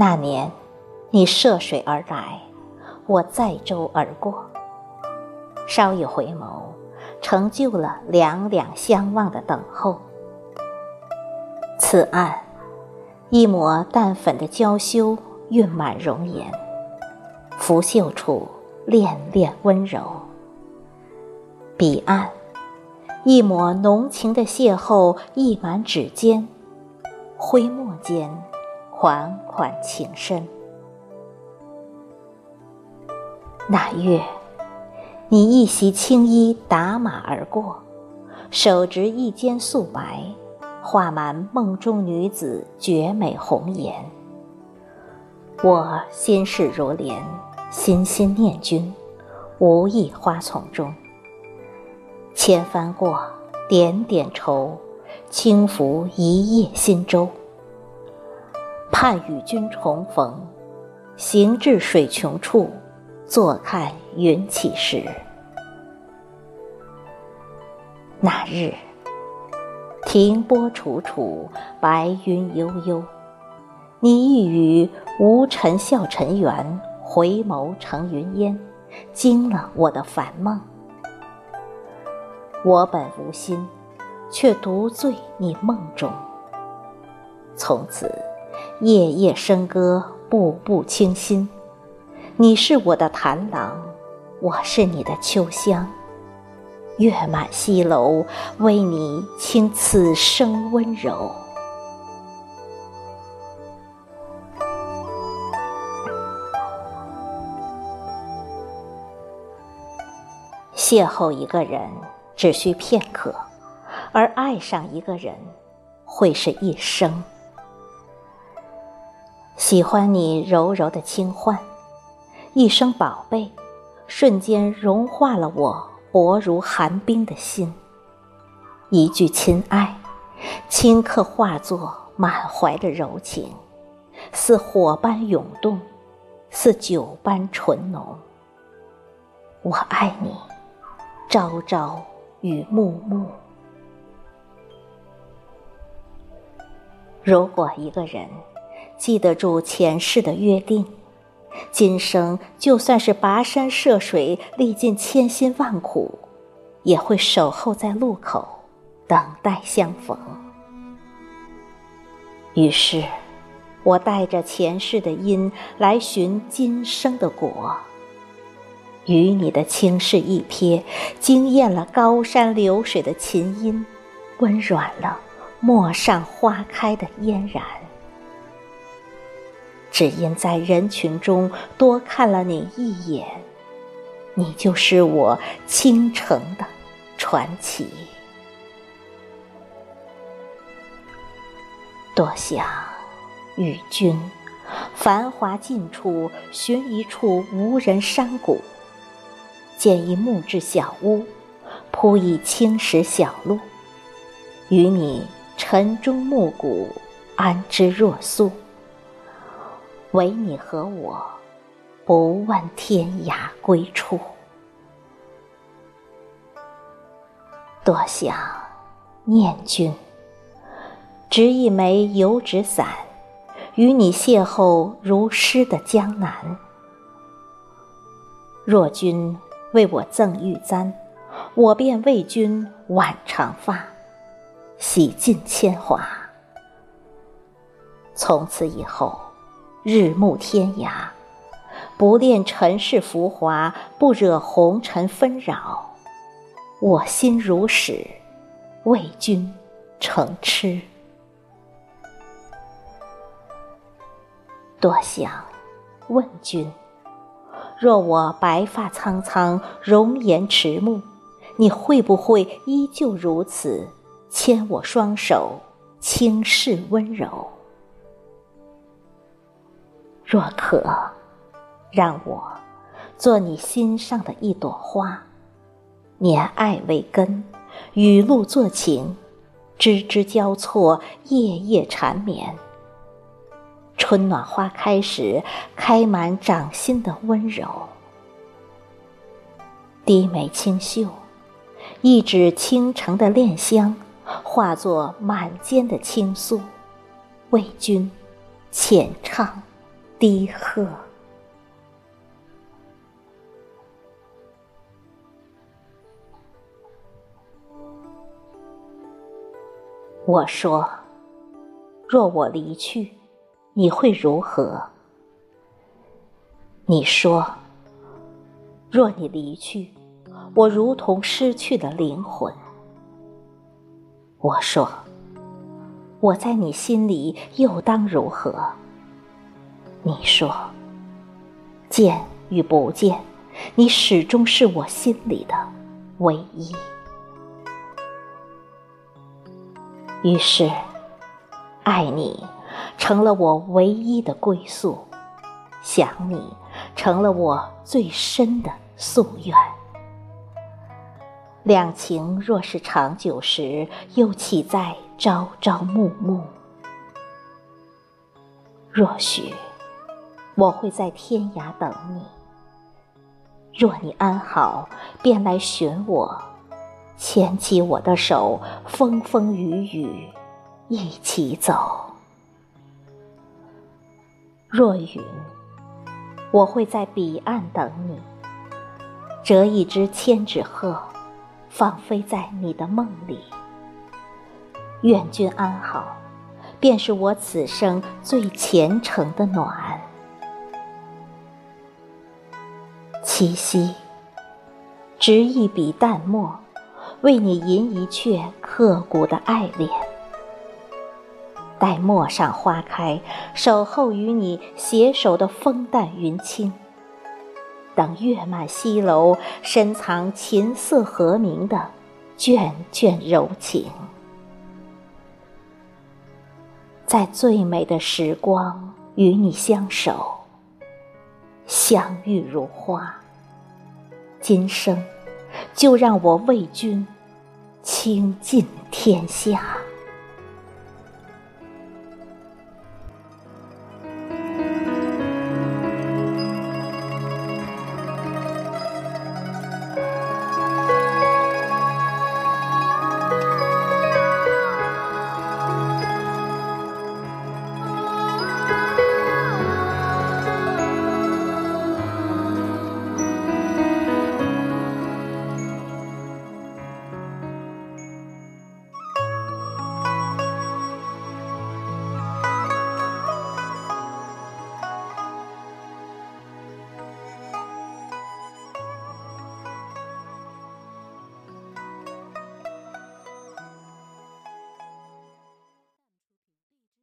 那年，你涉水而来，我载舟而过。稍一回眸，成就了两两相望的等候。此岸，一抹淡粉的娇羞晕满容颜，拂袖处恋恋温柔。彼岸，一抹浓情的邂逅溢满指尖，挥墨间。款款情深。那月，你一袭青衣打马而过，手执一笺素白，画满梦中女子绝美红颜。我心事如莲，心心念君，无意花丛中。千帆过，点点愁，轻拂一叶新舟。盼与君重逢，行至水穷处，坐看云起时。那日，停波楚楚，白云悠悠。你一语无尘笑尘缘，回眸成云烟，惊了我的凡梦。我本无心，却独醉你梦中。从此。夜夜笙歌，步步清新。你是我的檀郎，我是你的秋香。月满西楼，为你倾此生温柔。邂逅一个人只需片刻，而爱上一个人，会是一生。喜欢你柔柔的轻唤，一声宝贝，瞬间融化了我薄如寒冰的心。一句亲爱，顷刻化作满怀的柔情，似火般涌动，似酒般醇浓。我爱你，朝朝与暮暮。如果一个人。记得住前世的约定，今生就算是跋山涉水，历尽千辛万苦，也会守候在路口，等待相逢。于是，我带着前世的因来寻今生的果。与你的轻视一瞥，惊艳了高山流水的琴音，温软了陌上花开的嫣然。只因在人群中多看了你一眼，你就是我倾城的传奇。多想与君繁华尽处寻一处无人山谷，建一木质小屋，铺一青石小路，与你晨钟暮鼓，安之若素。唯你和我，不问天涯归处。多想念君，执一枚油纸伞，与你邂逅如诗的江南。若君为我赠玉簪，我便为君挽长发，洗尽铅华。从此以后。日暮天涯，不恋尘世浮华，不惹红尘纷扰。我心如始，为君成痴。多想问君：若我白发苍苍，容颜迟暮，你会不会依旧如此，牵我双手，轻视温柔？若可，让我做你心上的一朵花，年爱为根，雨露作情，枝枝交错，夜夜缠绵。春暖花开时，开满掌心的温柔。低眉清秀，一指倾城的恋香，化作满肩的倾诉，为君浅唱。低喝。我说：“若我离去，你会如何？”你说：“若你离去，我如同失去了灵魂。”我说：“我在你心里又当如何？”你说：“见与不见，你始终是我心里的唯一。”于是，爱你成了我唯一的归宿，想你成了我最深的夙愿。两情若是长久时，又岂在朝朝暮暮？若许，我会在天涯等你；若你安好，便来寻我。牵起我的手，风风雨雨一起走。若云，我会在彼岸等你，折一只千纸鹤，放飞在你的梦里。愿君安好，便是我此生最虔诚的暖。七夕，执一笔淡墨。为你吟一阙刻骨的爱恋，待陌上花开，守候与你携手的风淡云轻。等月满西楼，深藏琴瑟和鸣的卷卷柔情。在最美的时光与你相守，相遇如花。今生。就让我为君倾尽天下。